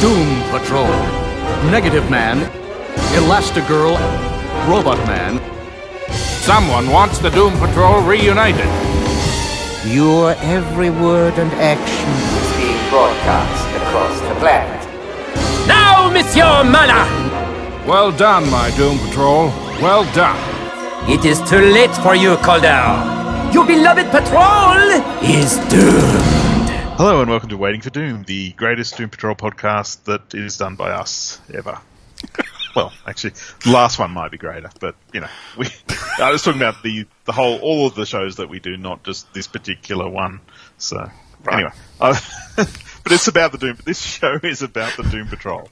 Doom Patrol, Negative Man, Elastigirl, Robot Man. Someone wants the Doom Patrol reunited. Your every word and action is being broadcast across the planet. Now, Monsieur Mallah! Well done, my Doom Patrol. Well done. It is too late for you, Caulder. Your beloved patrol is doomed. Hello and welcome to Waiting for Doom, the greatest Doom Patrol podcast that is done by us ever. well, actually, the last one might be greater, but you know, we. I was talking about the the whole all of the shows that we do, not just this particular one. So anyway, uh, but it's about the Doom. This show is about the Doom Patrol.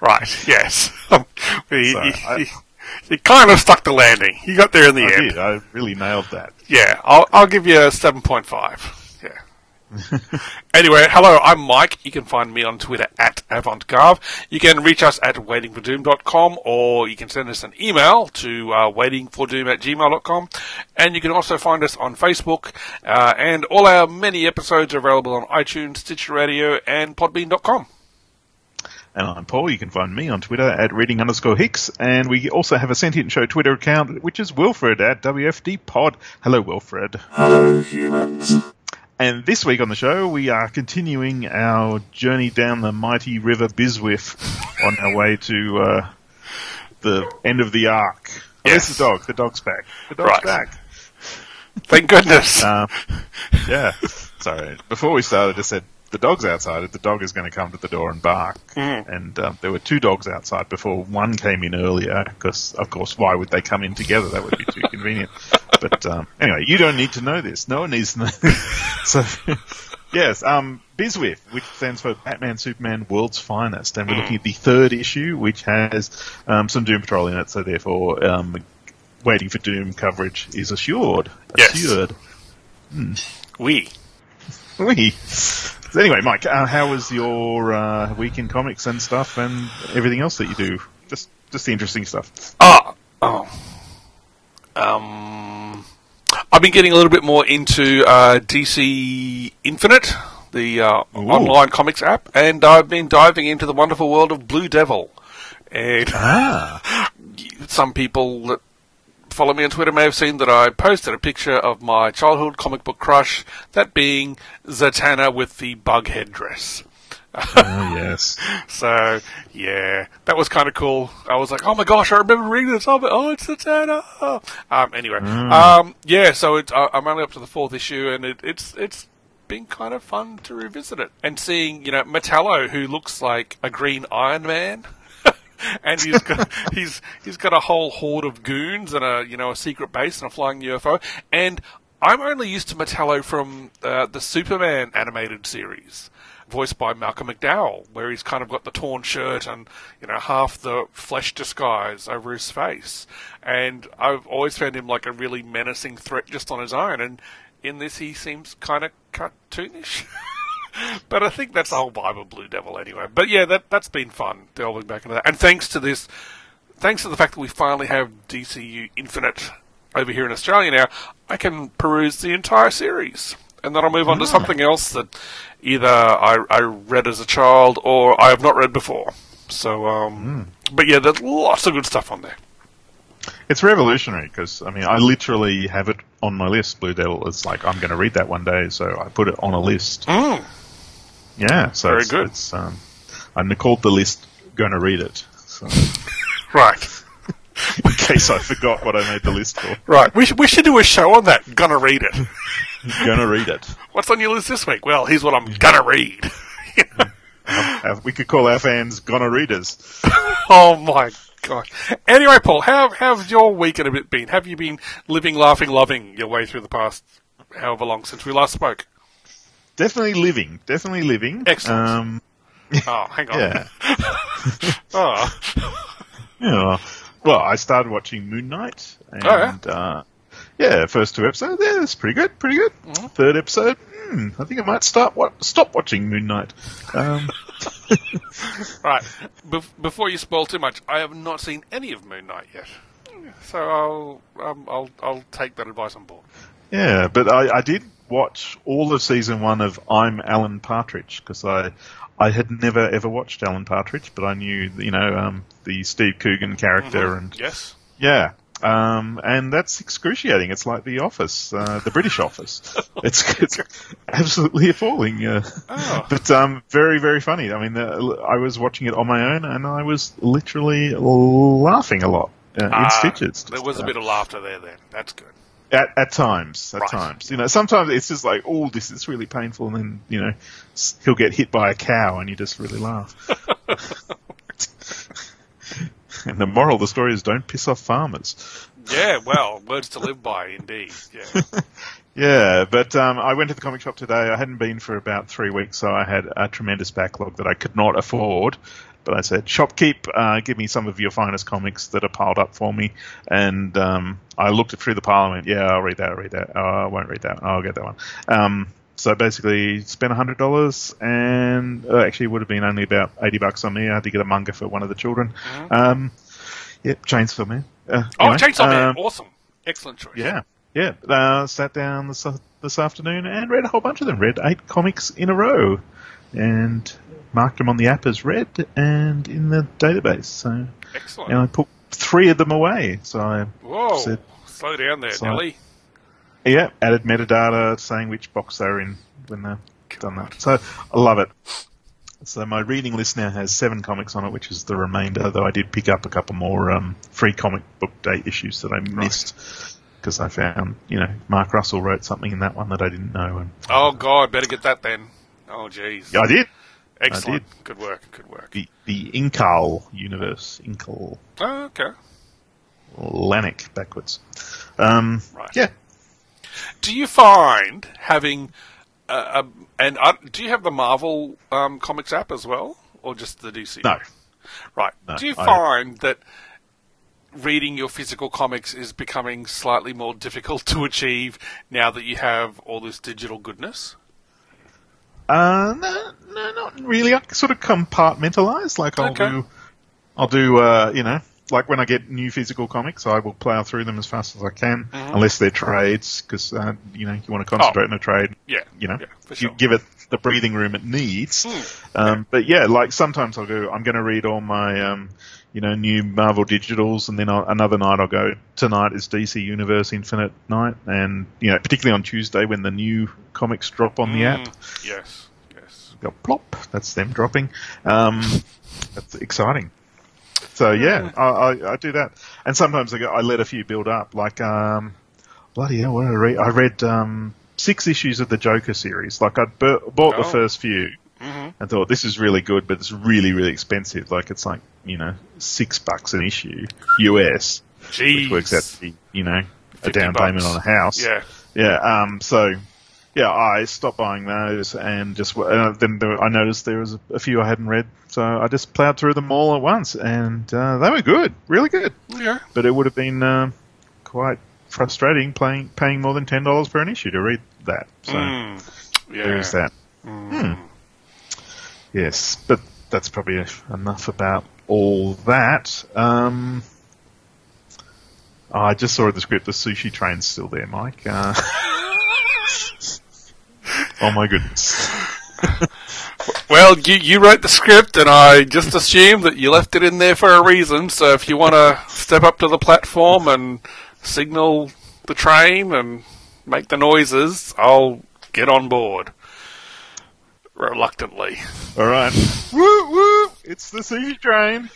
Right, yes. Um, we, So, you, I- you- kind of stuck the landing. You got there in the I end. did. I really nailed that. Yeah, I'll, I'll give you a 7.5. Yeah. anyway, hello, I'm Mike. You can find me on Twitter at AvantGarve. You can reach us at waitingfordoom.com or you can send us an email to uh, waitingfordoom at gmail.com. And you can also find us on Facebook. Uh, and all our many episodes are available on iTunes, Stitcher Radio, and podbean.com. And I'm Paul. You can find me on Twitter at reading underscore Hicks. And we also have a Sentient Show Twitter account, which is Wilfred at WFD Pod. Hello, Wilfred. Hello, humans. And this week on the show, we are continuing our journey down the mighty River Biswiff on our way to uh, the end of the arc. Oh, Yes. There's the dog. The dog's back. The dog's Right. back. Thank goodness. Um, yeah. Sorry. Before we started, I said the dog's outside. The dog is going to come to the door and bark. And um, there were two dogs outside before one came in earlier. Because, of course, why would they come in together? That would be too convenient. But um, anyway, you don't need to know this. No one needs to know. so, yes, um, Biswiff, which stands for Batman Superman World's Finest, and we're looking at the third issue, which has um, some Doom Patrol in it. So therefore, um, waiting for Doom coverage is assured. Assured. we. Wee. So anyway, Mike, uh, how was your uh, week in comics and stuff, and everything else that you do? Just, just the interesting stuff. Oh, oh. Um, I've been getting a little bit more into uh, DC Infinite, the uh, online comics app, and I've been diving into the wonderful world of Blue Devil. And Ah, some people that follow me on Twitter may have seen that I posted a picture of my childhood comic book crush, that being Zatanna with the bug headdress. Oh yes. So yeah, that was kind of cool. I was like, oh my gosh, I remember reading this. Oh, oh it's Zatanna. Um, anyway, um, yeah. So it, I I'm only up to the fourth issue, and it, it's it's been kind of fun to revisit it and seeing you know Metallo, who looks like a green Iron Man. and he's got he's he's got a whole horde of goons and a you know a secret base and a flying UFO. And I'm only used to Metallo from uh, the Superman animated series, voiced by Malcolm McDowell, where he's kind of got the torn shirt and you know half the flesh disguise over his face. And I've always found him like a really menacing threat just on his own. And in this, he seems kind of cartoonish. But I think that's the whole vibe of Blue Devil anyway. But yeah, that that's been fun delving back into that. And thanks to this, thanks to the fact that we finally have DCU Infinite over here in Australia now, I can peruse the entire series, and then I'll move on to something else that either I, I read as a child or I have not read before. So, um, but yeah, there's lots of good stuff on there. It's revolutionary because I mean, I literally have it on my list. Blue Devil. It's like I'm going to read that one day, so I put it on a list. Mm. Yeah, so Very it's, good. It's, um, I called the list "Going to Read It," so Right, in case I forgot what I made the list for. right. We should we should do a show on that. Gonna read it. To read it. What's on your list this week? Well, here's what I'm gonna read. Uh, we could call our fans "Gonna Readers." Oh my gosh. Anyway, Paul, how how's your week and a bit been? Have you been living, laughing, loving your way through the past however long since we last spoke? Definitely living. Definitely living. Excellent. Um, Oh, hang on. yeah. Oh, Yeah. Well, I started watching Moon Knight, and Oh, yeah? uh, yeah, first two episodes, yeah, it's pretty good, pretty good. Mm-hmm. Third episode, hmm, I think I might start wa- stop watching Moon Knight. Um, right. Bef- before you spoil too much, I have not seen any of Moon Knight yet, so I'll um, I'll I'll take that advice on board. yeah, but I, I did watch all of season one of I'm Alan Partridge because I I had never ever watched Alan Partridge, but I knew you know um, the Steve Coogan character and Yes. yeah. Um, and that's excruciating. It's like The Office, uh, the British Office. It's, it's absolutely appalling. Uh, Oh. But um, very, very funny. I mean, uh, I was watching it on my own, and I was literally laughing a lot uh, in Ah, stitches. There was a bit of laughter there then. That's good. At, at times, at Right. times, you know, sometimes it's just like, oh, this is really painful, and then you know, he'll get hit by a cow, and you just really laugh. and the moral of the story is, don't piss off farmers. Yeah, well, words to live by, indeed. Yeah. Yeah, but um, I went to the comic shop today. I hadn't been for about three weeks, so I had a tremendous backlog that I could not afford. But I said, shopkeep, uh, give me some of your finest comics that are piled up for me. And um, I looked through the pile and went, yeah, I'll read that, I'll read that. Oh, I won't read that. I'll get that one. Um, so basically, spent hundred dollars, and uh, actually, it would have been only about eighty bucks on me. I had to get a manga for one of the children. Um, yep, Chainsaw Man. Uh, Oh, anyway, Chainsaw Man. um, awesome. Excellent choice. yeah, yeah. Uh, sat down this, this afternoon and read a whole bunch of them. Read eight comics in a row, and marked them on the app as read and in the database. So, Excellent. and I put three of them away. So I, Whoa. said- Slow down there, So- Nelly. yeah, added metadata saying which box they're in when they're done that. So I love it. So my reading list now has seven comics on it, which is the remainder. Though I did pick up a couple more um, free comic book day issues that I missed because I found, you know, Mark Russell wrote something in that one that I didn't know. And Oh, God, better get that then. Oh, jeez. Yeah, I did. Excellent. Good work. Good work. The the Incal universe, Incal Oh, okay. Lanik backwards. Um, Right. Yeah, Do you find having uh, um, and uh, do you have the Marvel um, comics app as well, or just the DC? no, Right. No, do you I- find that reading your physical comics is becoming slightly more difficult to achieve now that you have all this digital goodness? Uh, no, no, not really. I sort of compartmentalize. Like I'll Okay. do, I'll do, uh, you know, like when I get new physical comics, I will plow through them as fast as I can, Mm-hmm. unless they're trades, because uh, you know you want to concentrate on a trade. Oh. Yeah. You know, Yeah, for you give it the breathing room it needs. Hmm. Um, but yeah, like sometimes I'll go. I'm going to read all my, um, you know, new Marvel digitals, and then I'll, another night I'll go. Tonight is DC Universe Infinite night, and you know, particularly on Tuesday when the new comics drop on the app Mm, yes. Yes. go plop. That's them dropping. Um, that's exciting. So yeah, I, I, I do that, and sometimes I, go, I let a few build up. Like um, bloody hell, what did I read? I read um, six issues of the Joker series. Like I bought Oh. the first few, and thought this is really good, but it's really really expensive. Like it's like you know six bucks an issue US, Jeez. which works out to be you know a 50 down payment on a house. Yeah. Yeah. Um. So, yeah, I stopped buying those, and just uh, then there, I noticed there was a, few I hadn't read, so I just plowed through them all at once, and uh, they were good, really good. Yeah. But it would have been uh, quite frustrating paying paying more than ten dollars per an issue to read that. So Mm, yeah. there is that. Hmm. Yes, but that's probably enough about all that. Um, I just saw the script. The sushi train's still there, Mike. Uh, oh my goodness. Well, you, you wrote the script, and I just assumed that you left it in there for a reason. So if you want to step up to the platform and signal the train and make the noises, I'll get on board. Reluctantly. All right. Woo woo! It's the sushi train.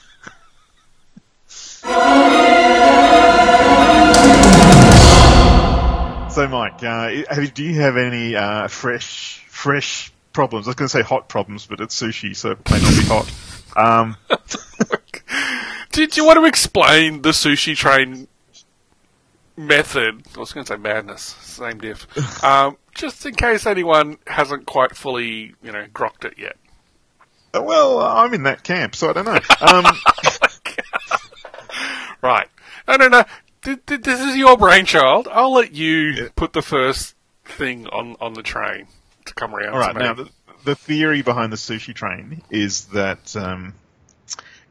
So, Mike, uh, have, do you have any uh, fresh, fresh problems? I was going to say hot problems, but it's sushi, so it may not be hot. Um, Did you want to explain the sushi train method? I was going to say madness, same diff. Um, just in case anyone hasn't quite fully, you know, grokked it yet. well, I'm in that camp, so I don't know. Um, Right. No, no, no. Th- th- This is your brainchild. I'll let you put the first thing on, on the train to come around. all right, now the, the theory behind the sushi train is that um,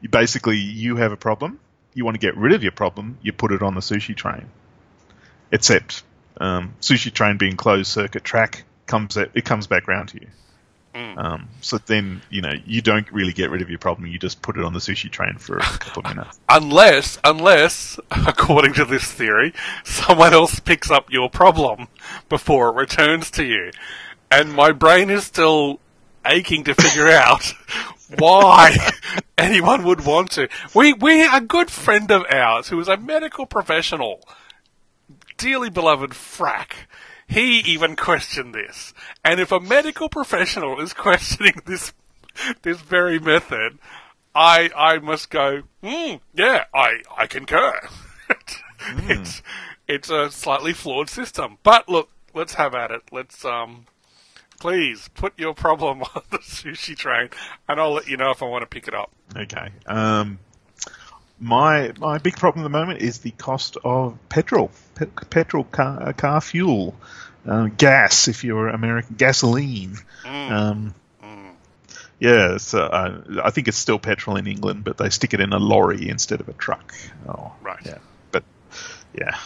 you basically you have a problem, you want to get rid of your problem, you put it on the sushi train. Except um, sushi train being closed circuit track comes at, it comes back round to you. Um, so then, you know, you don't really get rid of your problem. You just put it on the sushi train for a couple of minutes. Unless, unless, according to this theory, someone else picks up your problem before it returns to you. And my brain is still aching to figure out why anyone would want to. We, we, a good friend of ours who is a medical professional, dearly beloved Frack, he even questioned this. And if a medical professional is questioning this, this very method, I, I must go, hmm, yeah, I, I concur. It's, it's a slightly flawed system. But look, let's have at it. Let's, um, please put your problem on the sushi train and I'll let you know if I want to pick it up. Okay. Um, my my big problem at the moment is the cost of petrol, Pe- petrol car, car fuel, uh, gas. If you're American, gasoline. Um, yeah, so uh, I think it's still petrol in England, but they stick it in a lorry instead of a truck. Oh, Right. Yeah, but yeah,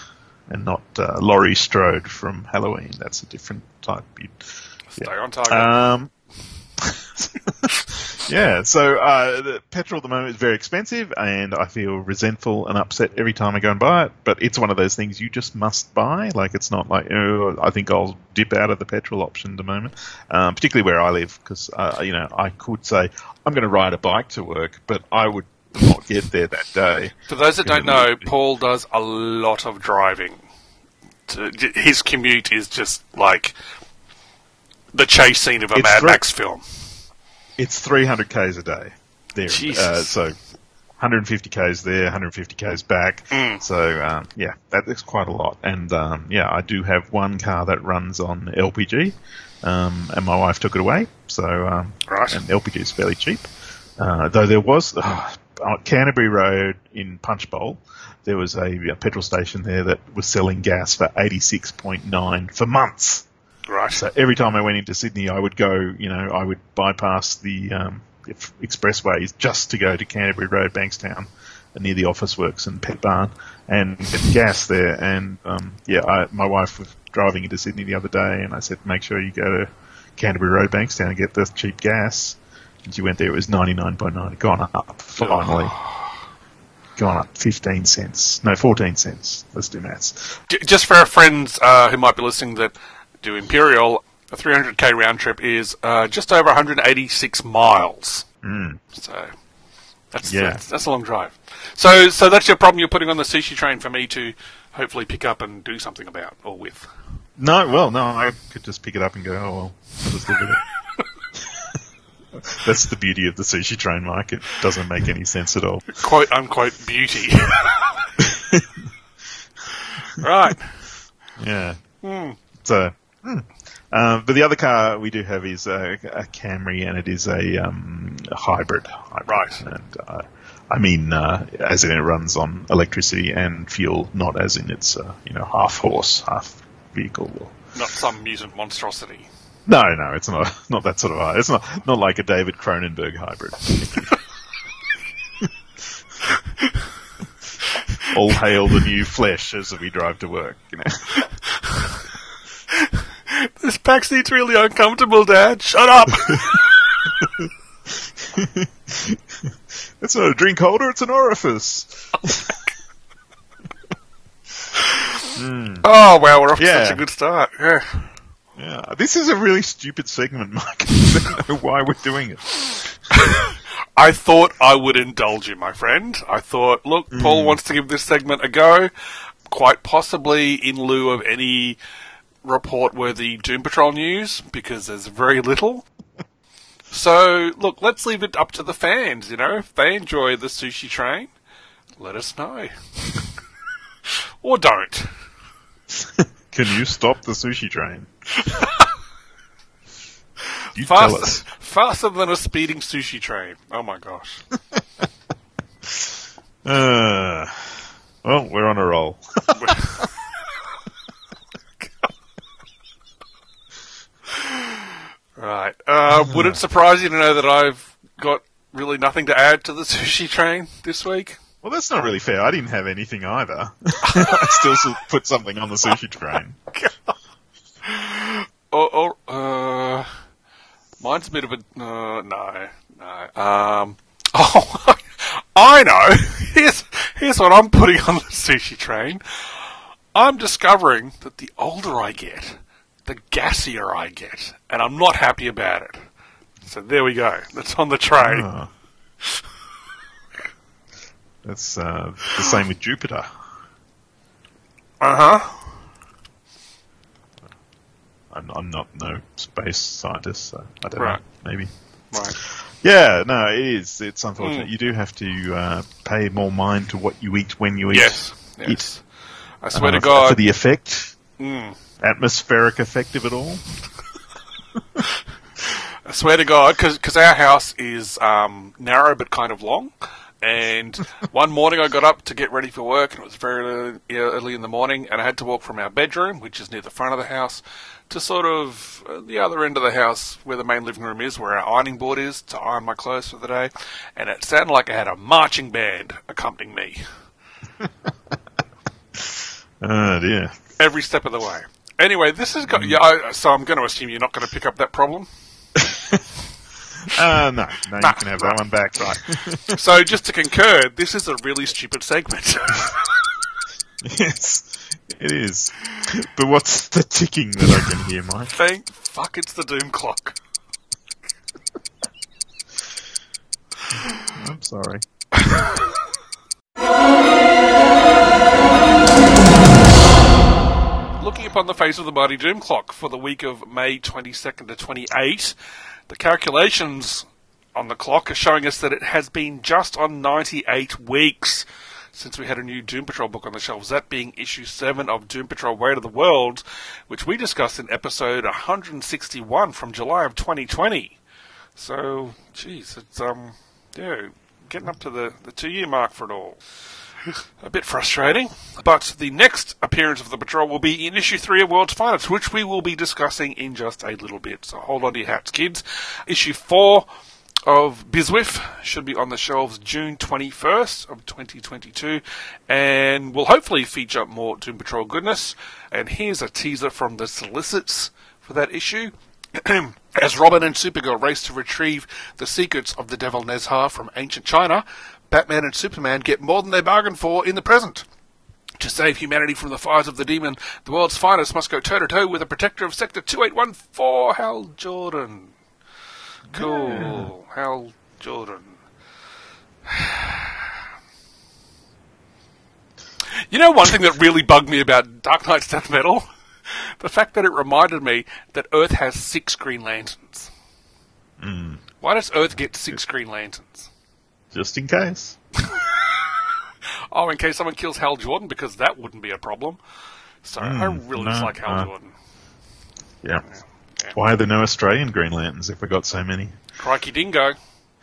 and not uh, Laurie Strode from Halloween. That's a different type. You'd, Stay on target. um, yeah, so uh, the petrol at the moment is very expensive, and I feel resentful and upset every time I go and buy it. But it's one of those things you just must buy. Like it's not like oh, I think I'll dip out of the petrol option at the moment, um, particularly where I live, because uh, you know I could say I'm going to ride a bike to work, but I would not get there that day. For those that don't know, Paul does a lot of driving. His commute is just like the chase scene of a It's Mad Max film. It's 300 k's a day there. Uh, so 150 k's there, 150 k's back. Mm. So um, yeah, that is quite a lot. And um, yeah, I do have one car that runs on LPG, um, and my wife took it away. So um, Right. and LPG is fairly cheap. Uh, though there was uh, on Canterbury Road in Punchbowl, there was a, a petrol station there that was selling gas for 86.9 for months. Right. So every time I went into Sydney, I would go, you know, I would bypass the um, expressways just to go to Canterbury Road, Bankstown, near the Officeworks and Petbarn, and get gas there. And um, yeah, I, my wife was driving into Sydney the other day, and I said, make sure you go to Canterbury Road, Bankstown, and get the cheap gas. And she went there; it was ninety nine point nine. Gone up finally. Gone up fifteen cents. No, fourteen cents. Let's do maths. Just for our friends uh, who might be listening that do Imperial, a 300k round trip is uh, just over 186 miles. So that's, Yeah. that's that's a long drive. So so that's your problem you're putting on the sushi train for me to hopefully pick up and do something about or with. No, well, no, I could just pick it up and go, oh, well, I'll just live with it. That's the beauty of the sushi train, Mike. It doesn't make any sense at all. quote unquote beauty. right. Yeah. So, hmm. Um, but the other car we do have is a, a Camry, and it is a, um, a hybrid, hybrid. Right. And uh, I mean, uh, as in it runs on electricity and fuel, not as in it's uh, you know half horse, half vehicle. Not some mutant monstrosity. No, no, it's not. Not that sort of. It's not not like a David Cronenberg hybrid. All hail the new flesh as we drive to work. You know. This back seat's really uncomfortable, Dad. Shut up. It's not a drink holder; it's an orifice. Hmm. oh wow, we're off to such a good start. Yeah. Yeah, this is a really stupid segment, Mike. I don't know why we're doing it. I thought I would indulge you, my friend. I thought, look, Paul hmm. wants to give this segment a go, quite possibly in lieu of any report-worthy Doom Patrol news, because there's very little. So, look, let's leave it up to the fans, you know? If they enjoy the sushi train, let us know. or don't. Can you stop the sushi train? you tell Faster, us. faster than a speeding sushi train. Oh my gosh. Uh, well, we're on a roll. Right. Uh, would it surprise you to know that I've got really nothing to add to the sushi train this week? Well, that's not really fair. I didn't have anything either. I still s- put something on the sushi train. Or, or uh, mine's a bit of a uh, no, no. Um, oh, I know. Here's here's what I'm putting on the sushi train. I'm discovering that the older I get, the gassier I get, and I'm not happy about it. So there we go. That's on the train. Ah. That's uh, the same with Jupiter. Uh huh. I'm, I'm not no space scientist, so I don't Right. know. Maybe. Right. Yeah, no, it is. It's unfortunate. Mm. You do have to uh, pay more mind to what you eat when you eat. Yes. Yes. Eat. I swear to Uh, God. For the effect, Mm. atmospheric effect of it all. I swear to God, because our house is um, narrow but kind of long. And one morning I got up to get ready for work, and it was very early, in the morning, and I had to walk from our bedroom, which is near the front of the house, to sort of uh, the other end of the house where the main living room is, where our ironing board is, to iron my clothes for the day. And it sounded like I had a marching band accompanying me Oh dear. Every step of the way. Anyway, this is got, yeah, I, so I'm going to assume you're not going to pick up that problem. Uh, no, no, Nah, you can have that one back. Right. So just to concur, this is a really stupid segment. yes, it is. But what's the ticking that I can hear, Mike? Thank fuck it's the doom clock. I'm sorry. Looking upon the face of the mighty doom clock for the week of May 22nd to 28, the calculations on the clock are showing us that it has been just on 98 weeks since we had a new Doom Patrol book on the shelves, that being issue 7 of Doom Patrol Way to the World, which we discussed in episode 161 from July of 2020. So, geez, it's, um, yeah, getting up to the, the two year mark for it all. A bit frustrating. But the next appearance of the patrol will be in issue 3 of World's Finest, which we will be discussing in just a little bit. So hold on to your hats, kids. Issue 4 of Biswiff should be on the shelves June 21st of 2022 and will hopefully feature more Doom Patrol goodness. And here's a teaser from the solicits for that issue. As Robin and Supergirl race to retrieve the secrets of the Devil Nezha from ancient China, Batman and Superman get more than they bargained for in the present. To save humanity from the fires of the demon, the world's finest must go toe to toe with the protector of Sector 2814, Hal Jordan. Cool. Hal Jordan. You know one thing that really bugged me about Dark Nights Death Metal? The fact that it reminded me that Earth has six Green Lanterns. Hmm. Why does Earth get six Green Lanterns? Just in case. Oh, in case someone kills Hal Jordan, because that wouldn't be a problem. So I hmm, really no, dislike Hal no. Jordan. Yeah. Yeah. Why are there no Australian Green Lanterns if we got so many? Crikey dingo.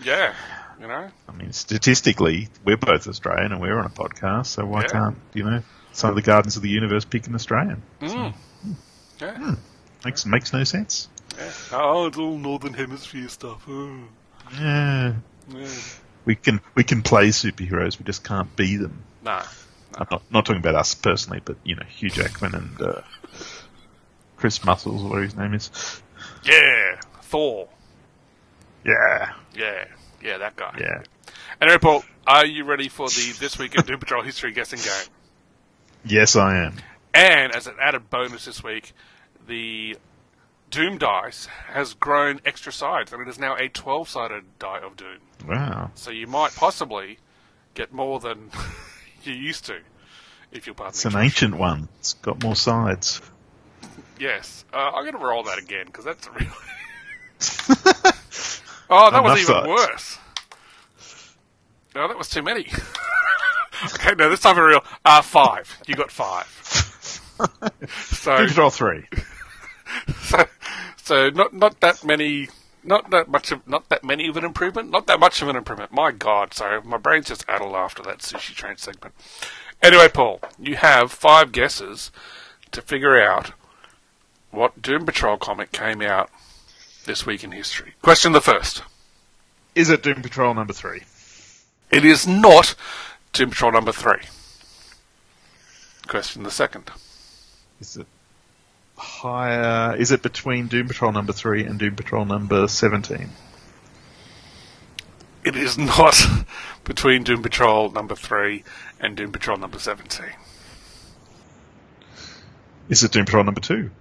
Yeah. You know? I mean, statistically, we're both Australian and we're on a podcast, so why Yeah. can't, you know, some of the Guardians of the Universe pick an Australian? Mm. Yeah. Hmm. Hmm. Makes, makes no sense. yeah. Oh, it's all Northern Hemisphere stuff. Oh. Yeah. Yeah. We can we can play superheroes, we just can't be them. Nah. I'm not, not talking about us personally, but, you know, Hugh Jackman and uh, Chris Muscles, or whatever his name is. Yeah. Thor. Yeah. Yeah. Yeah, that guy. Yeah. Anyway, Paul, are you ready for the This Week in Doom Patrol History guessing game? Yes, I am. And as an added bonus this week, the Doom dice has grown extra sides, and it is now a 12 sided die of Doom. Wow. So you might possibly get more than you used to, if you'll pardon It's me. an Josh. ancient one. It's got more sides. Yes. Uh, I'm going to roll that again, because that's a really. oh, that was Enough even sides. worse. No, that was too many. okay, no, this time for real. Uh, five. You got five. so, Doom Patrol 3. so, so not not that many, not that much of not that many of an improvement, not that much of an improvement. My God, sorry, my brain's just addled after that sushi train segment. Anyway, Paul, you have five guesses to figure out what Doom Patrol comic came out this week in history. Question the first: Is it Doom Patrol number 3? It is not Doom Patrol number three. Question the second: Is it higher? Is it between Doom Patrol number three and Doom Patrol number seventeen? It is not between Doom Patrol number three and Doom Patrol number seventeen. Is it Doom Patrol number two?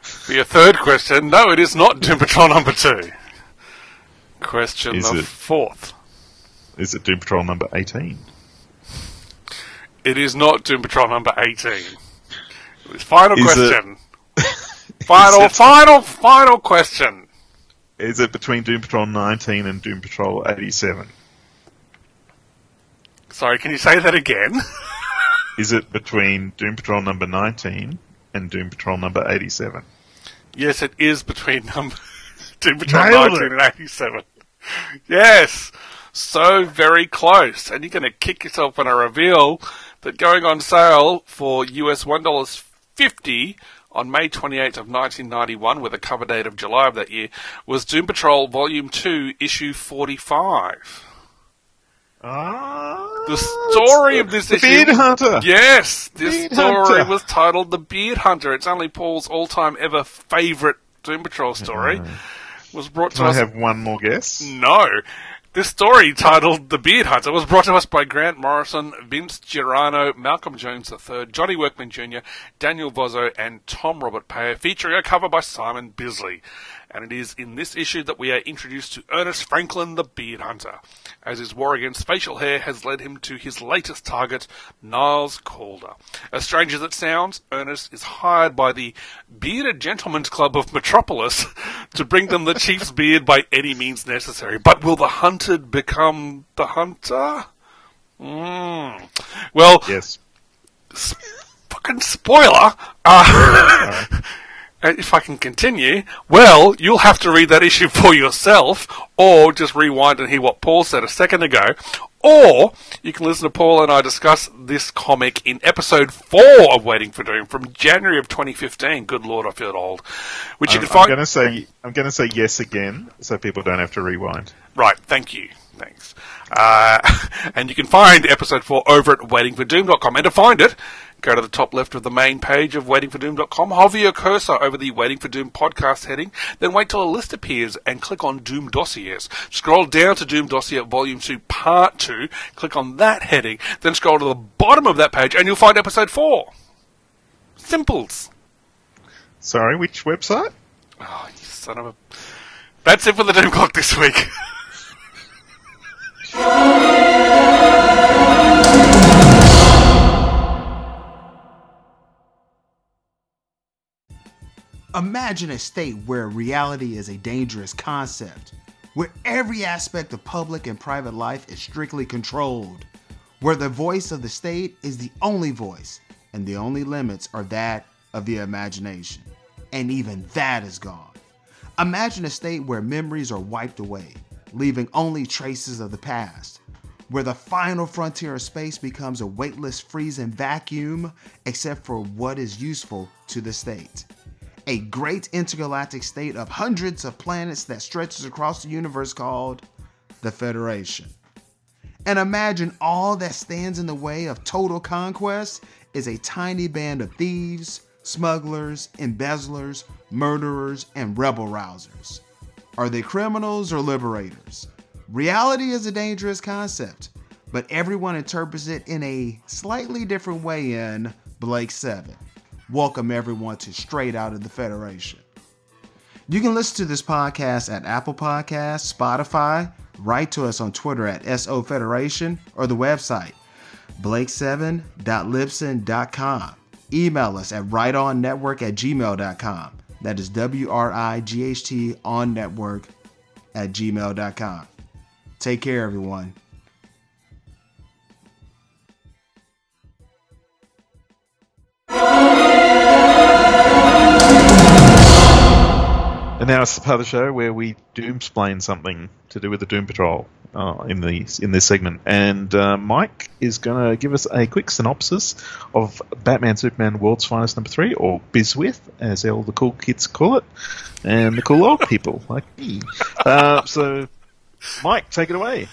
For your third question, no, it is not Doom Patrol number two. Question Is the it? fourth. Is it Doom Patrol number eighteen? It is not Doom Patrol number 18. It final Is it- question. final, it- final, final question. Is it between Doom Patrol nineteen and Doom Patrol eighty-seven? Sorry, can you say that again? Is it between Doom Patrol number nineteen and Doom Patrol number eighty-seven? yes, it is between number Doom Patrol Nailed 19 it. and 87. Yes, so very close. And you're going to kick yourself when I reveal that going on sale for US $1.50 on May 28th of 1991 with a cover date of July of that year was Doom Patrol Volume 2 Issue 45. Ah, The story of this the issue. Beard Hunter. Yes, this Beard story Hunter. was titled "The Beard Hunter." It's only Paul's all-time ever favourite Doom Patrol story. Was brought to Can I us. have one more guess? No. This story, titled The Beard Hunter, was brought to us by Grant Morrison, Vince Giarrano, Malcolm Jones III, Johnny Workman Jr., Daniel Vozzo, and Tom Robert Peyer, featuring a cover by Simon Bisley. And it is in this issue that we are introduced to Ernest Franklin, the Beard Hunter, as his war against facial hair has led him to his latest target, Niles Caulder. As strange as it sounds, Ernest is hired by the Bearded Gentlemen's Club of Metropolis to bring them the chief's beard by any means necessary. But will the hunted become the hunter? Mm. Well, Yes. fucking spoiler. Uh, if I can continue, well, you'll have to read that issue for yourself, or just rewind and hear what Paul said a second ago, or you can listen to Paul and I discuss this comic in episode four of Waiting for Doom from January of 2015. Good lord, I feel old. Which you I'm, can find. going to say I'm going to say yes again, so people don't have to rewind. Right, thank you. Thanks. Uh, and you can find episode 4 over at waitingfordoom.com. And to find it, go to the top left of the main page of waitingfordoom.com, hover your cursor over the Waiting for Doom podcast heading, then wait till a list appears and click on Doom Dossiers. Scroll down to Doom Dossier Volume 2, Part 2, click on that heading, then scroll to the bottom of that page and you'll find episode 4. Simples. Sorry, which website? Oh, you son of a... That's it for the Doom Clock this week. Imagine a state where reality is a dangerous concept, where every aspect of public and private life is strictly controlled, where the voice of the state is the only voice, and the only limits are that of the imagination. And even that is gone. Imagine a state where memories are wiped away, leaving only traces of the past, where the final frontier of space becomes a weightless freezing vacuum except for what is useful to the state a great intergalactic state of hundreds of planets that stretches across the universe called the Federation. And imagine all that stands in the way of total conquest is a tiny band of thieves, smugglers, embezzlers, murderers, and rebel rousers. Are they criminals or liberators? Reality is a dangerous concept, but everyone interprets it in a slightly different way in Blake 7 welcome everyone to Straight Out of the Federation. You can listen to this podcast at Apple Podcasts, Spotify, write to us on Twitter at SO Federation, or the website blake7.libsyn.com. Email us at rightonnetwork at gmail.com. That is W R I G H T on network at gmail.com. Take care, everyone. And now it's the part of the show where we doomsplain something to do with the Doom Patrol uh, in the in this segment. And uh, Mike is going to give us a quick synopsis of Batman Superman World's Finest Number Three, or Biswiff, as all the cool kids call it, and the cool old people like me. Uh, so, Mike, take it away.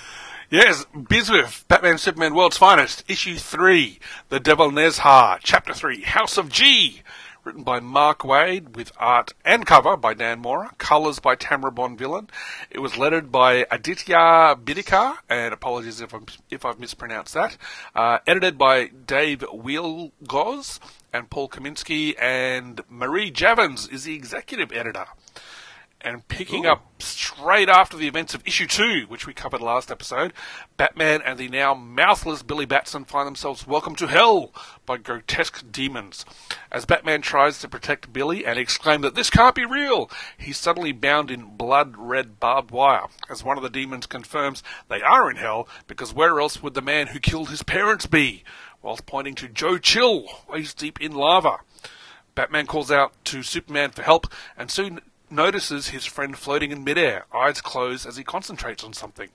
Yes, Biswiff, Batman Superman World's Finest, Issue 3, The Devil Nezha, Chapter 3, House of G, written by Mark Waid, with art and cover by Dan Mora, colours by Tamara Bonvillain. It was lettered by Aditya Bidikar, and apologies if, I'm, if I've mispronounced that, uh, edited by Dave Wielgosz, and Paul Kaminski, and Marie Javins is the executive editor and picking up straight after the events of issue two, which we covered last episode, Batman and the now mouthless Billy Batson find themselves welcomed to hell by grotesque demons. As Batman tries to protect Billy and exclaim that this can't be real, he's suddenly bound in blood red barbed wire. As one of the demons confirms they are in hell, because where else would the man who killed his parents be? Whilst pointing to Joe Chill, waist deep in lava. Batman calls out to Superman for help and soon notices his friend floating in midair, eyes closed as he concentrates on something.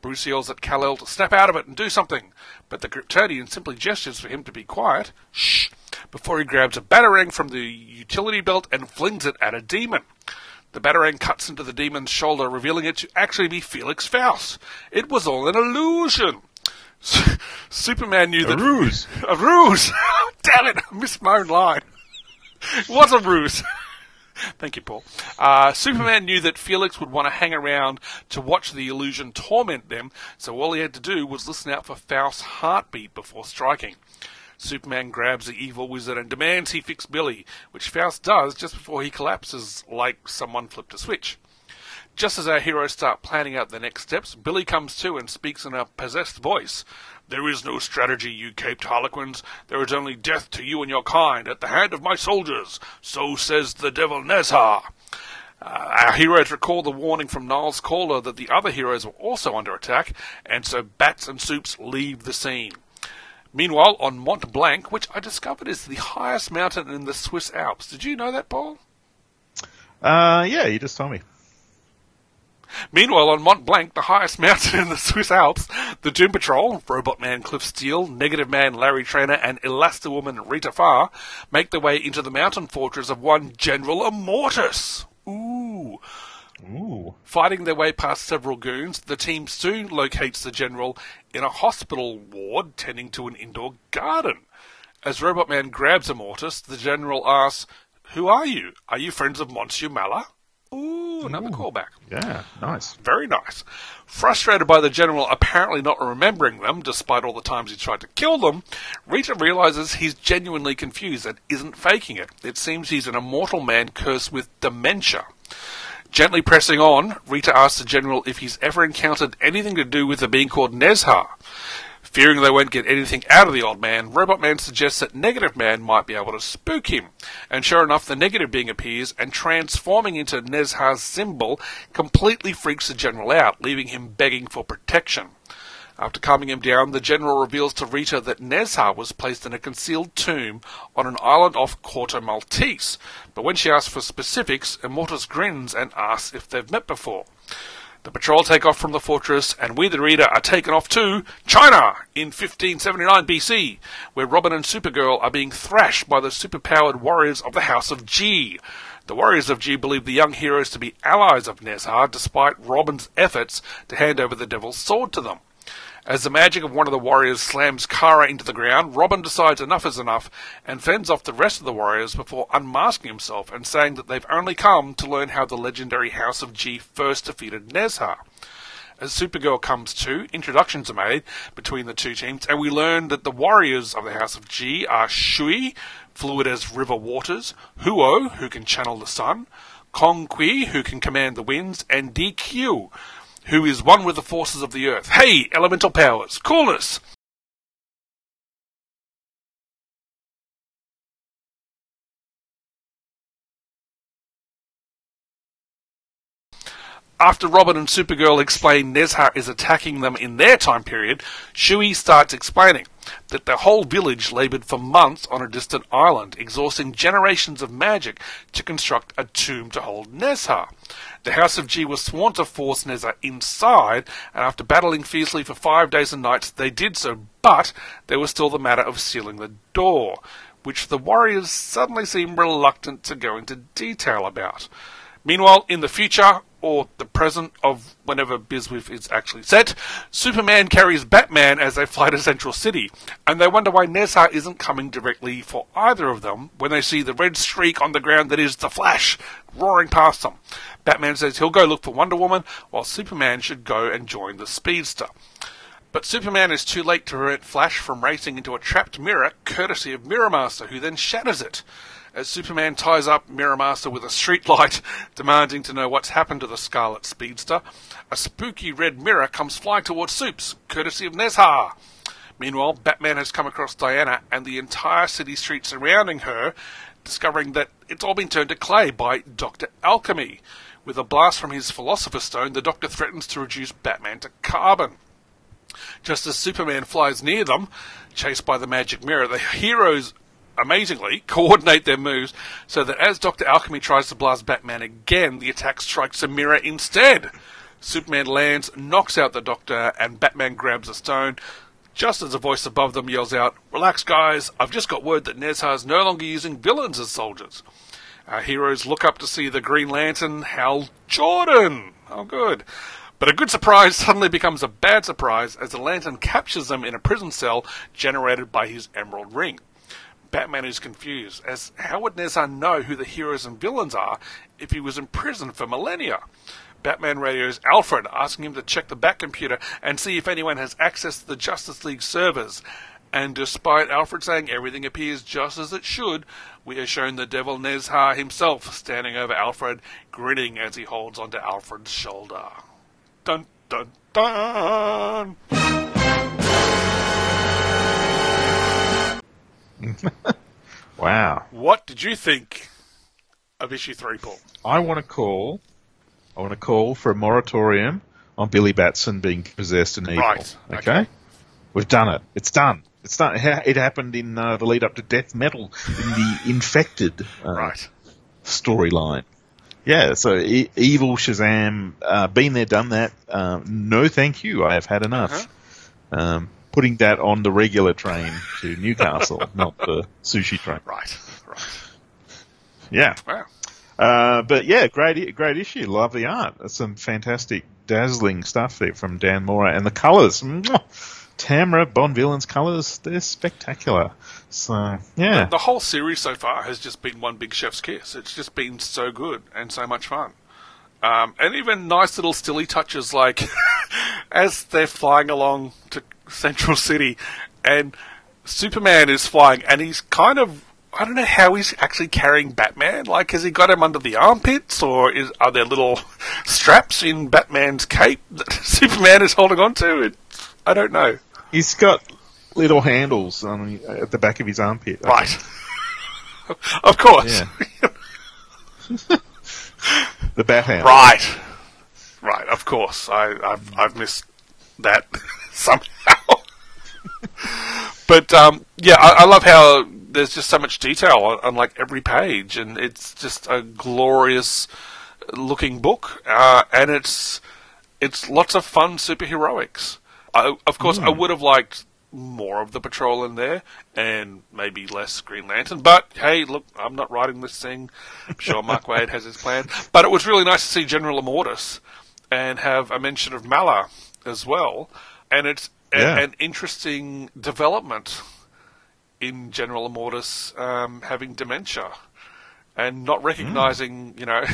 Bruce yells at Kal-El to snap out of it and do something, but the Kryptonian simply gestures for him to be quiet, shh, before he grabs a batarang from the utility belt and flings it at a demon. The batarang cuts into the demon's shoulder, revealing it to actually be Felix Faust. It was all an illusion. Superman knew that. A ruse. A ruse! Damn it, I missed my own line. It was a ruse. Thank you, Paul. Uh, Superman knew that Felix would want to hang around to watch the illusion torment them, so all he had to do was listen out for Faust's heartbeat before striking. Superman grabs the evil wizard and demands he fix Billy, which Faust does just before he collapses like someone flipped a switch. Just as our heroes start planning out the next steps, Billy comes to and speaks in a possessed voice. There is no strategy, you caped harlequins. There is only death to you and your kind at the hand of my soldiers. So says the devil Nezha. Uh, our heroes recall the warning from Niles Caulder that the other heroes were also under attack, and so Bats and Soups leave the scene. Meanwhile, on Mont Blanc, which I discovered is the highest mountain in the Swiss Alps. Did you know that, Paul? Uh, yeah, you just told me. Meanwhile, on Mont Blanc, the highest mountain in the Swiss Alps, the Doom Patrol, Robot Man Cliff Steele, Negative Man Larry Trainer, and Elasti-Woman Rita Farr make their way into the mountain fortress of one General Immortus. Ooh. Ooh. Fighting their way past several goons, the team soon locates the general in a hospital ward tending to an indoor garden. As Robot Man grabs Immortus, the general asks, Who are you? Are you friends of Monsieur Mallah? Ooh, another callback. Yeah, nice. Very nice. Frustrated by the general apparently not remembering them, despite all the times he tried to kill them, Rita realizes he's genuinely confused and isn't faking it. It seems he's an immortal man cursed with dementia. Gently pressing on, Rita asks the general if he's ever encountered anything to do with the being called Nezha. Fearing they won't get anything out of the old man, Robot Man suggests that Negative Man might be able to spook him. And sure enough, the negative being appears and transforming into Nezha's symbol completely freaks the general out, leaving him begging for protection. After calming him down, the general reveals to Rita that Nezha was placed in a concealed tomb on an island off Corto Maltese. But when she asks for specifics, Immortus grins and asks if they've met before. The patrol take off from the fortress, and we, the reader, are taken off to China in 1579 BC, where Robin and Supergirl are being thrashed by the superpowered warriors of the House of G. The warriors of G believe the young heroes to be allies of Nezha, despite Robin's efforts to hand over the Devil's Sword to them. As the magic of one of the warriors slams Kara into the ground, Robin decides enough is enough and fends off the rest of the warriors before unmasking himself and saying that they've only come to learn how the legendary House of G first defeated Nezha. As Supergirl comes to, introductions are made between the two teams, and we learn that the warriors of the House of G are Shui, fluid as river waters, Huo, who can channel the sun, Kong Kui, who can command the winds, and DQ, who is one with the forces of the earth. Hey, elemental powers, coolness! After Robin and Supergirl explain Nezha is attacking them in their time period, Shui starts explaining that the whole village labored for months on a distant island, exhausting generations of magic to construct a tomb to hold Nezha. The House of G was sworn to force Nezha inside, and after battling fiercely for five days and nights, they did so, but there was still the matter of sealing the door, which the warriors suddenly seemed reluctant to go into detail about. Meanwhile, in the future, or the present of whenever Biswiff is actually set, Superman carries Batman as they fly to Central City, and they wonder why Nezha isn't coming directly for either of them when they see the red streak on the ground that is the Flash roaring past them. Batman says he'll go look for Wonder Woman, while Superman should go and join the Speedster. But Superman is too late to prevent Flash from racing into a trapped mirror, courtesy of Mirror Master, who then shatters it. As Superman ties up Mirror Master with a streetlight, demanding to know what's happened to the Scarlet Speedster, a spooky red mirror comes flying towards Supes, courtesy of Nezha. Meanwhile, Batman has come across Diana and the entire city street surrounding her, discovering that it's all been turned to clay by Dr. Alchemy. With a blast from his Philosopher's Stone, the Doctor threatens to reduce Batman to carbon. Just as Superman flies near them, chased by the magic mirror, the heroes amazingly coordinate their moves so that as Dr. Alchemy tries to blast Batman again, the attack strikes the mirror instead. Superman lands, knocks out the Doctor, and Batman grabs a stone. Just as a voice above them yells out, Relax, guys, I've just got word that Nezha is no longer using villains as soldiers. Our heroes look up to see the Green Lantern, Hal Jordan. Oh, good. But a good surprise suddenly becomes a bad surprise as the Lantern captures them in a prison cell generated by his Emerald Ring. Batman is confused, as how would Nezha know who the heroes and villains are if he was in prison for millennia? Batman radios Alfred, asking him to check the Bat computer and see if anyone has access to the Justice League servers. And despite Alfred saying everything appears just as it should, we are shown the devil Nezha himself standing over Alfred, grinning as he holds onto Alfred's shoulder. Dun dun dun! Wow. What did you think of issue three, Paul? I want to call. I want to call for a moratorium on Billy Batson being possessed and evil. Right, Okay? okay. We've done it. It's done. It's done. It happened in uh, the lead up to Death Metal in the Infected uh, Right. storyline. Yeah, so e- evil Shazam, uh, been there, done that. Uh, no, thank you. I have had enough. Uh-huh. Um, putting that on the regular train to Newcastle, not the sushi train. Right. Right. Yeah. Wow. Uh, but yeah, great, great issue. Love the art. Some fantastic, dazzling stuff there from Dan Mora, and the colours. Tamra Bonvillain's colours. They're spectacular. So yeah, The whole series so far has just been one big chef's kiss. It's just been so good and so much fun. Um, and even nice little stilly touches like as they're flying along to Central City and Superman is flying and he's kind of I don't know how he's actually carrying Batman. Like, has he got him under the armpits, or is are there little straps in Batman's cape that Superman is holding on to? It, I don't know. he's got little handles on at the back of his armpit. I Right. of course. The bat handle. Right. Right, of course. I, I've, I've missed that somehow. but, um, yeah, I, I love how there's just so much detail on, on, like, every page, and it's just a glorious looking book, uh, and it's, it's lots of fun superheroics. I, of course, I would have liked more of the patrol in there and maybe less Green Lantern. But hey, look, I'm not writing this thing. I'm sure Mark Waid has his plan. But it was really nice to see General Immortus and have a mention of Mallah as well. And it's Yeah. an interesting development in General Immortus um, having dementia and not recognizing, you know,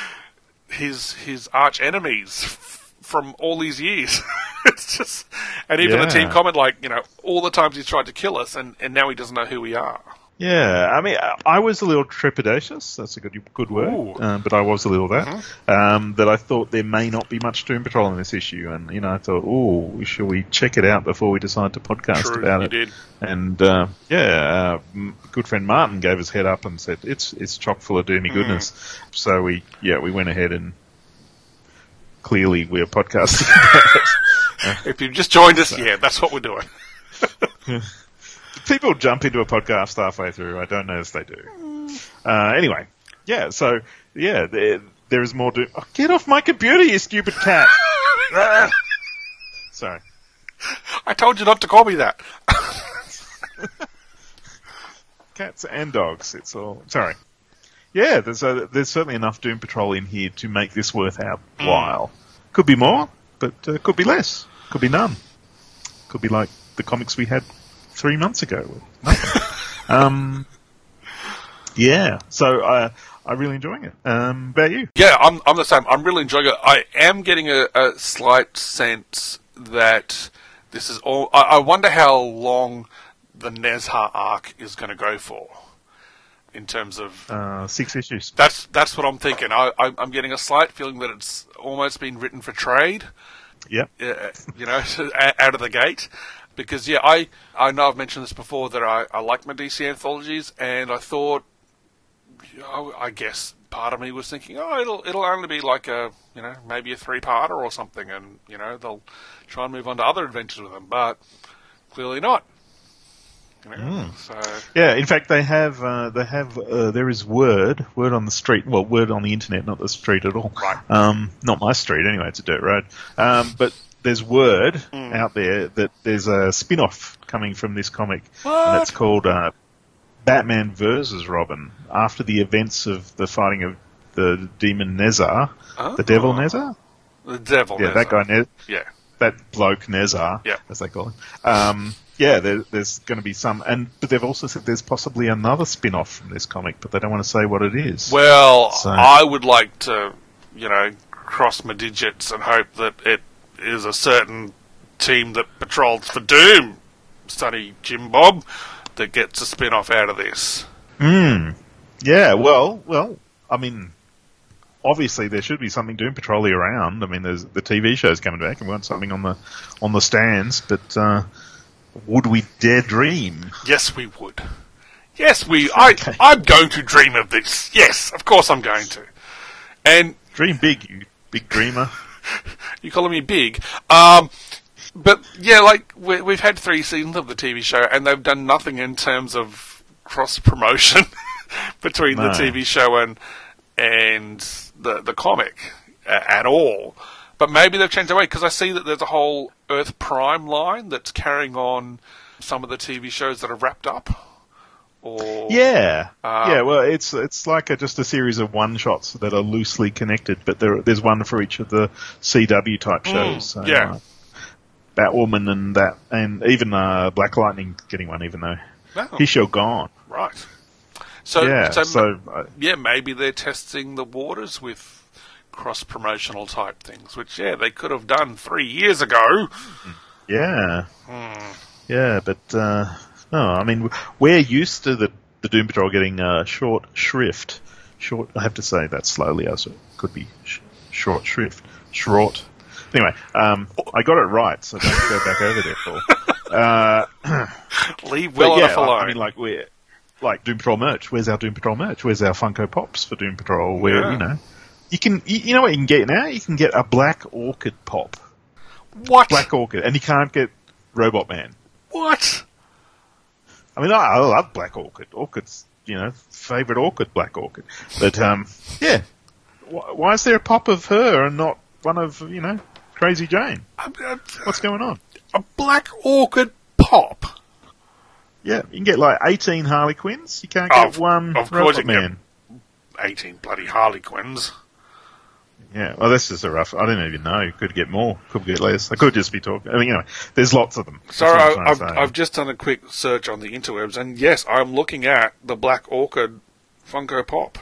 his his arch enemies f- from all these years. it's just, and even the team Yeah. comment like, you know, all the times he's tried to kill us, and, and now he doesn't know who we are. Yeah, I mean, I- was a little trepidatious. That's a good good word. Um, but I was a little that. Um, that I thought there may not be much Doom Patrol in this issue, and you know, I thought, oh, should we check it out before we decide to podcast True, about it? did. And uh, yeah, uh, good friend Martin gave his head up and said it's it's chock full of doomy goodness. So we yeah we went ahead and clearly we're podcasting. about it. If you've just joined us, yeah, that's what we're doing. people jump into a podcast halfway through. I don't know if they do. Uh, anyway, yeah. So yeah, there, there is more. Do- oh, get off my computer, you stupid cat! Ah. Sorry. I told you not to call me that. Cats and dogs. It's all sorry. yeah, there's a, there's certainly enough Doom Patrol in here to make this worth our while. Could be more, but uh, could be less. Could be none. Could be like the comics we had three months ago. with um, yeah, so uh, I'm really enjoying it. Um, about you? Yeah, I'm, I'm the same. I'm really enjoying it. I am getting a, a slight sense that this is all. I, I wonder how long the Nezha arc is going to go for, in terms of. Uh, six issues. That's that's what I'm thinking. I, I, I'm getting a slight feeling that it's almost been written for trade. Yep. uh, you know, out of the gate. Because yeah, I I know I've mentioned this before that I, I like my DC anthologies, and I thought, I, I guess part of me was thinking, oh, it'll it'll only be like a you know maybe a three parter or something, and you know they'll try and move on to other adventures with them, but clearly not. You know, So Yeah, in fact, they have uh, they have uh, there is word word on the street. Well, word on the internet, not the street at all. Right. Um, not my street anyway. It's a dirt road. Um, but there's word Hmm. out there that there's a spin-off coming from this comic, What? and it's called uh, Batman versus Robin. After the events of the fighting of the demon Nezha, the devil Oh. Nezha. the devil. Yeah, that guy. Ne- Yeah. that bloke Nezha, Yeah. as they call him. Um, yeah, there, there's going to be some, and but they've also said there's possibly another spin-off from this comic, but they don't want to say what it is. Well, So- I would like to, you know, cross my digits and hope that it is a certain team that patrols for Doom, study Jim Bob, that gets a spin off out of this. Mm. Yeah, well, well, I mean, obviously there should be something Doom Patrol around. I mean, there's the TV show's coming back, and we want something on the on the stands. But uh, would we dare dream? Yes, we would. Yes, we. I. I'm going to dream of this. Yes, of course I'm going to. And Dream big, you big dreamer. You calling me big. Um, but yeah, like we, we've had three seasons of the TV show, and they've done nothing in terms of cross promotion between the TV show and and the the comic at all. But maybe they've changed their way because I see that there's a whole Earth Prime line that's carrying on some of the TV shows that are wrapped up. Or Yeah, Um, yeah. Well, it's it's like a, just a series of one shots that are loosely connected, but there, there's one for each of the CW type shows. so, Mm, yeah. uh, Batwoman and that, and even uh, Black Lightning getting one, even though Oh, he's still gone. right. So, yeah. so, So, uh, yeah, maybe they're testing the waters with cross promotional type things, which yeah, they could have done three years ago. yeah, Hmm. yeah. But uh, no, I mean we're used to the the Doom Patrol getting uh, short shrift. Short. I have to say that slowly, as it could be sh- short shrift. Short. Anyway, um, I got it right, so don't go back over there, Paul. Uh, Leave well yeah, enough alone. I mean, like we're like Doom Patrol merch. Where's our Doom Patrol merch? Where's our Funko Pops for Doom Patrol? Where Yeah. you know, you can you, you know what you can get now? You can get a Black Orchid pop, what? Black Orchid, and you can't get Robot Man. What? I mean, I, I love Black Orchid. Orchid's you know favorite orchid, Black Orchid. But um, yeah, why, why is there a pop of her and not one of you know Crazy Jane? What's going on? a black orchid pop. Yeah, you can get like eighteen Harley Quinns. You can't get one of course Robot you can get- Man. Eighteen bloody Harley Quinns. Yeah, well, this is a rough. I don't even know. Could get more. Could get less. I could just be talking. I mean, anyway, there's lots of them. Sorry, I, I've. I've just done a quick search on the interwebs, and yes, I'm looking at the black orchid Funko Pop.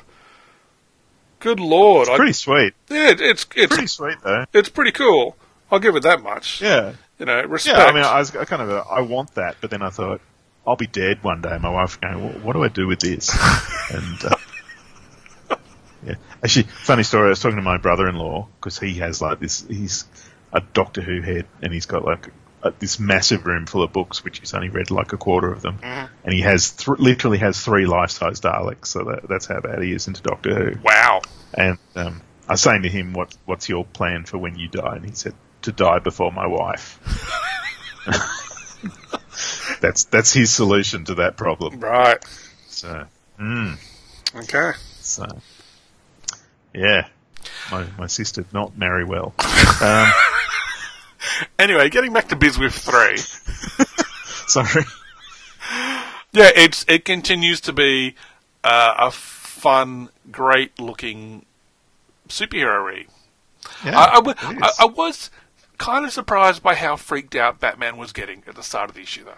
Good lord! I, pretty sweet. yeah, it's it's Pretty sweet though. it's pretty cool. I'll give it that much. Yeah, You know, respect. yeah. I mean, I was I kind of uh, I want that, but then I thought I'll be dead one day. My wife going, "What, what do I do with this?" and uh, yeah, actually, funny story. I was talking to my brother-in-law because he has like this. He's a Doctor Who head, and he's got like uh, this massive room full of books, which he's only read like a quarter of them, and he has th- literally has three life-size Daleks. So that, that's how bad he is into Doctor Who. wow. And um, I was saying to him, "What what's your plan for when you die?" And he said, "To die before my wife." that's that's his solution to that problem. Right. So, mm, Okay. so yeah, my my sister did not marry well. Um, Anyway, getting back to Biswiff three. sorry. Yeah, it's it continues to be uh, a fun, great looking superhero read. Yeah, I, I w- it is. I- I was kind of surprised by how freaked out Batman was getting at the start of the issue, though.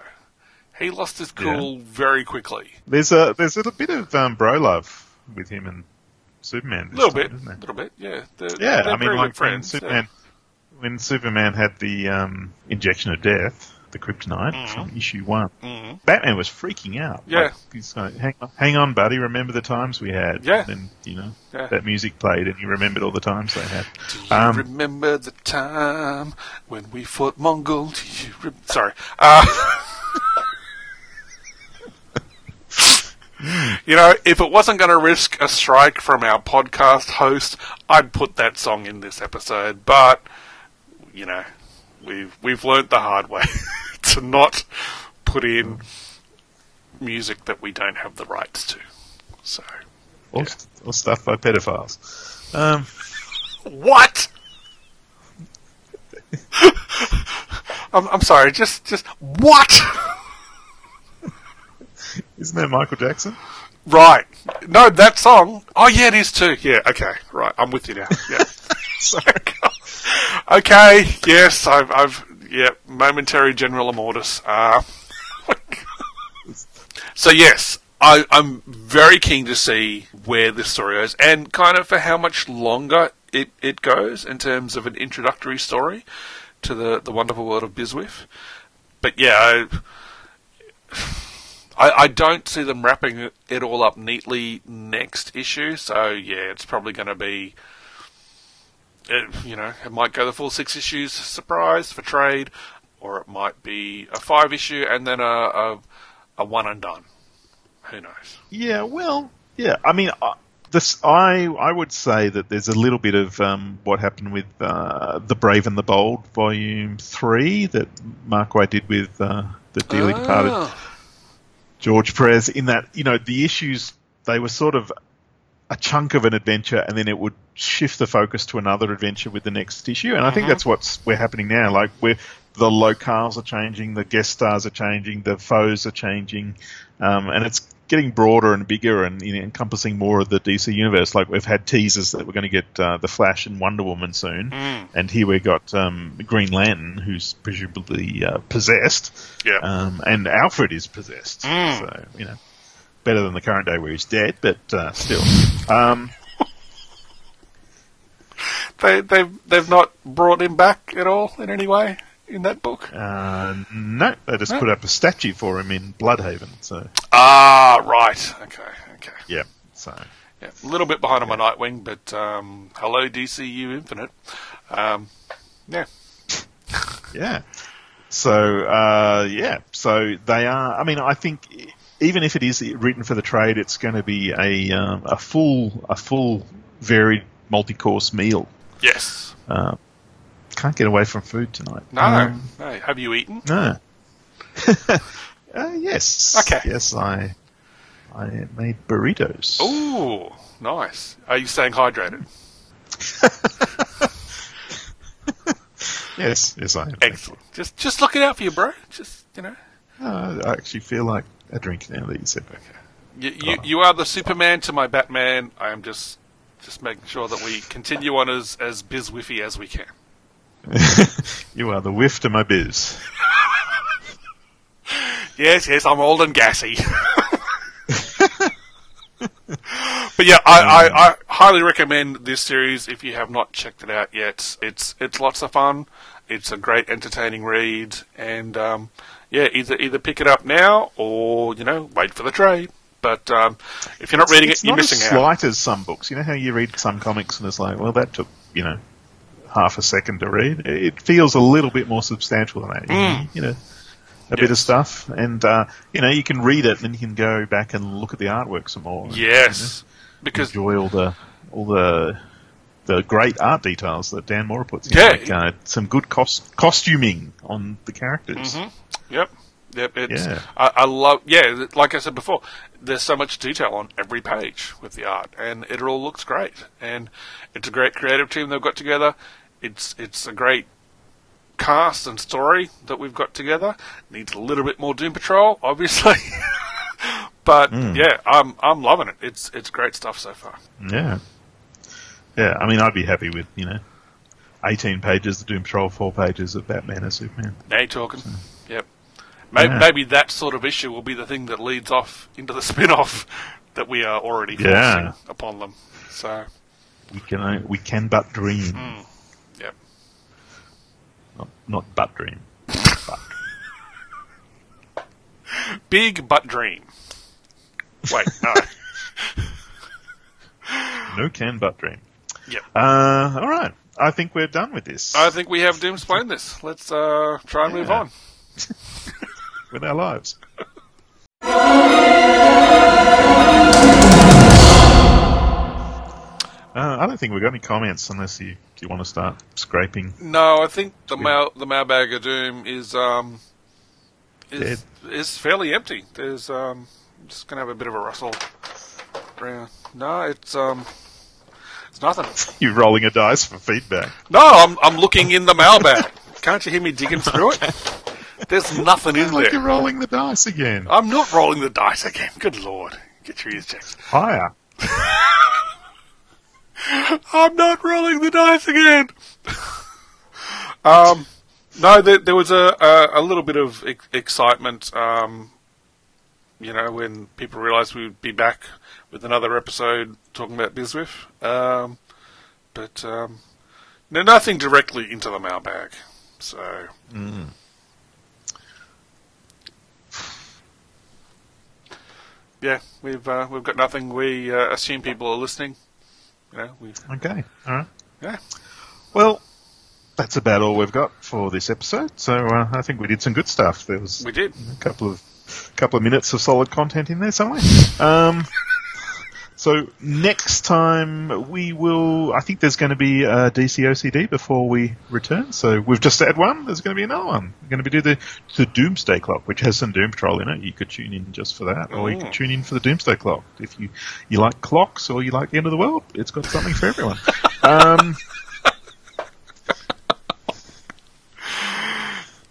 He lost his cool very quickly. There's a there's a bit of um, bro love with him and Superman. A little time, bit, isn't little bit, yeah. They're, Yeah, they're I mean, like friends. when Superman, when Superman had the um, injection of death, the kryptonite from issue one, Batman was freaking out. Mm-hmm. Yeah. Like, he's like, hang on, hang on, buddy. Remember the times we had? Yeah. And you know Yeah. that music played, and he remembered all the times they had. Do you Um, remember the time when we fought Mongul? Do you re- Sorry. Uh, you know, if it wasn't going to risk a strike from our podcast host, I'd put that song in this episode. But you know, we've we've learnt the hard way to not put in music that we don't have the rights to. So or, or stuff by pedophiles. Um, What? I'm, I'm sorry. Just, just what? isn't that Michael Jackson? right. No, that song. Oh yeah, it is too. Yeah. Okay. Right. I'm with you now. Yeah. sorry. okay. Yes. I've. I've. Yeah. Momentary general immortus. Uh, so yes. I, I'm very keen to see where this story goes and kind of for how much longer it, it goes in terms of an introductory story to the, the wonderful world of Biswiff. But yeah, I, I, I don't see them wrapping it, all up neatly next issue. So yeah, it's probably going to be, it, you know, it might go the full six issues surprise for trade, or it might be a five issue and then a, a, a one and done. Who knows? Yeah, well, yeah. I mean, I- this I I would say that there's a little bit of um, what happened with uh, the Brave and the Bold, Volume Three, that Mark Waid did with uh, the dearly departed Ah. George Perez. In that, you know, the issues they were sort of a chunk of an adventure, and then it would shift the focus to another adventure with the next issue. And I think that's what's we're happening now. Like we're the locales are changing, the guest stars are changing, the foes are changing, um, and it's getting broader and bigger and you know, encompassing more of the DC universe. Like we've had teasers that we're going to get uh, the Flash and Wonder Woman soon, and here we've got um, Green Lantern, who's presumably uh, possessed, Yeah. um, and Alfred is possessed. So you know, better than the current day where he's dead, but uh, still. Um, They they've they've not brought him back at all in any way in that book. uh, no, they just put up a statue for him in Blüdhaven. So Ah, right. Okay, okay. yeah, so. Yeah, a little bit behind on my Nightwing, but um, hello DCU Infinite. Um, yeah, Yeah. So uh, yeah, so they are. I mean, I think even if it is written for the trade, it's going to be a um, a full a full varied multi course meal. yes. Uh, can't get away from food tonight. No, Um, no. Have you eaten? no. uh, yes. Okay. Yes, I I made burritos. Oh, nice. Are you staying hydrated? Yes, yes, I am. Excellent. Just just looking out for you, bro. Just you know, Uh, I actually feel like a drink now that you said that. you you, you are the Superman to my Batman. I am just just making sure that we continue on as as bizwiffy as we can. You are the whiff to my biz. Yes, yes, I'm old and gassy. but yeah, I, I, I highly recommend this series if you have not checked it out yet. It's it's lots of fun. It's a great entertaining read, and um, yeah, either either pick it up now or you know wait for the trade. But um, if you're not reading it, you're not missing as out. slight as some books. You know how you read some comics and it's like, well, that took you know half a second to read. It feels a little bit more substantial than that. Mm. You know, a bit of stuff, and uh, you know you can read it and then you can go back and look at the artwork some more. and, Yes, you know, because enjoy all the all the the great art details that Dan Mora puts in. Yeah. Like, uh, some good cost- costuming on the characters. Yep. Yep. It's, Yeah. I, I love. Yeah, like I said before, there's so much detail on every page with the art, and it all looks great. And it's a great creative team they've got together. It's it's a great cast and story that we've got together. Needs a little bit more Doom Patrol, obviously, But Hmm. yeah, I'm I'm loving it. It's it's great stuff so far. Yeah. Yeah, I mean, I'd be happy with, you know, 18 pages of Doom Patrol, 4 pages of Batman and Superman. Now you're talking. Yep. Maybe, Yeah. maybe that sort of issue will be the thing that leads off into the spin-off that we are already forcing Yeah. upon them. So, We can, uh, we can but dream. yep. Not, not but dream. But. Big butt dream. Wait, no. No can butt dream. yep. Uh, alright. I think we're done with this. I think we have doomsplained this. Let's uh, try and move on. with our lives. Uh, I don't think we've got any comments unless you you want to start scraping. No, I think the mail the mailbag of doom is um is Dead. is fairly empty. There's um I'm just gonna have a bit of a rustle around. No, it's um it's nothing. You're rolling a dice for feedback. No, I'm I'm looking in the mailbag. Can't you hear me digging through it? There's nothing in Like you're rolling the dice again. I'm not rolling the dice again. Good lord. Get your ears checked. Higher. I'm not rolling the dice again. um, no, there, there was a, a, a little bit of ex- excitement, um, you know, when people realised we would be back with another episode talking about Biswiff. Um, but um, no, nothing directly into the mailbag. So. Yeah, we've uh, we've got nothing. We uh, assume people are listening. You know, we Okay. All right. yeah. Well, that's about all we've got for this episode. So uh, I think we did some good stuff. There was We did. a couple of couple of minutes of solid content in there somewhere. Um, so next time we will. I think there's going to be a DC OCD before we return. So we've just had one. There's going to be another one. We're going to be do the the Doomsday Clock, which has some Doom Patrol in it. You could tune in just for that, or you could tune in for the Doomsday Clock if you you like clocks or you like the end of the world. It's got something for everyone. um,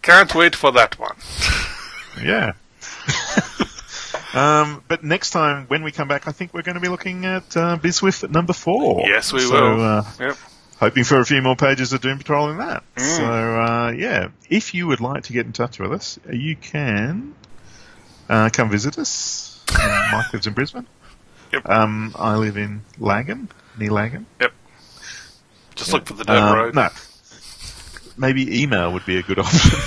Can't wait for that one. Yeah. um, but next time, when we come back, I think we're going to be looking at uh, Biswiff at number four. Yes, we so, will. Uh, Yep. hoping for a few more pages of Doom Patrol in that. So, uh, yeah, if you would like to get in touch with us, you can uh, come visit us. Uh, Mike lives in Brisbane. Yep. Um, I live in Lagan, near Lagan. Yep. Just look for the dirt Um, road. No. Maybe email would be a good option.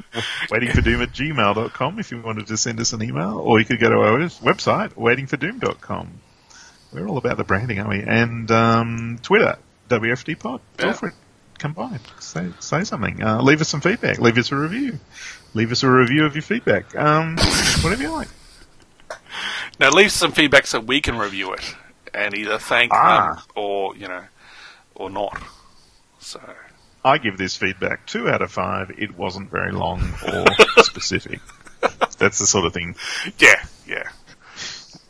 Waiting for Doom at gmail.com if you wanted to send us an email, or you could go to our website, waitingfordoom.com. We're all about the branding, aren't we? And um, Twitter, WFD Pod. Feel Yeah. free come by, say, say something. Uh, leave us some feedback. Leave us a review. Leave us a review of your feedback. Um, whatever you like. Now leave some feedback so we can review it and either thank Ah. them or you know or not. So I give this feedback two out of five. It wasn't very long or specific. That's the sort of thing yeah, yeah.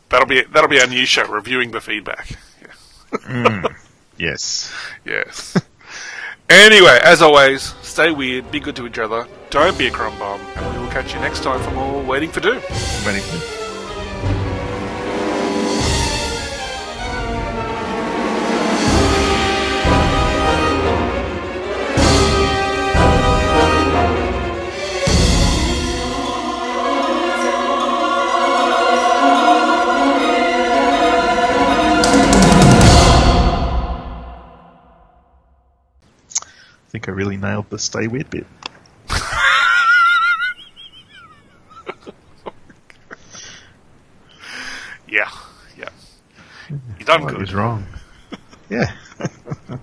That'll be that'll be our new show, reviewing the feedback. Yeah. Mm, yes. Yes. anyway, as always, stay weird, be good to each other, don't be a crumb bomb, and we will catch you next time for more Waiting for Doom. Waiting for think I really nailed the stay weird bit. Yeah, yeah. You done What good. is wrong? Yeah.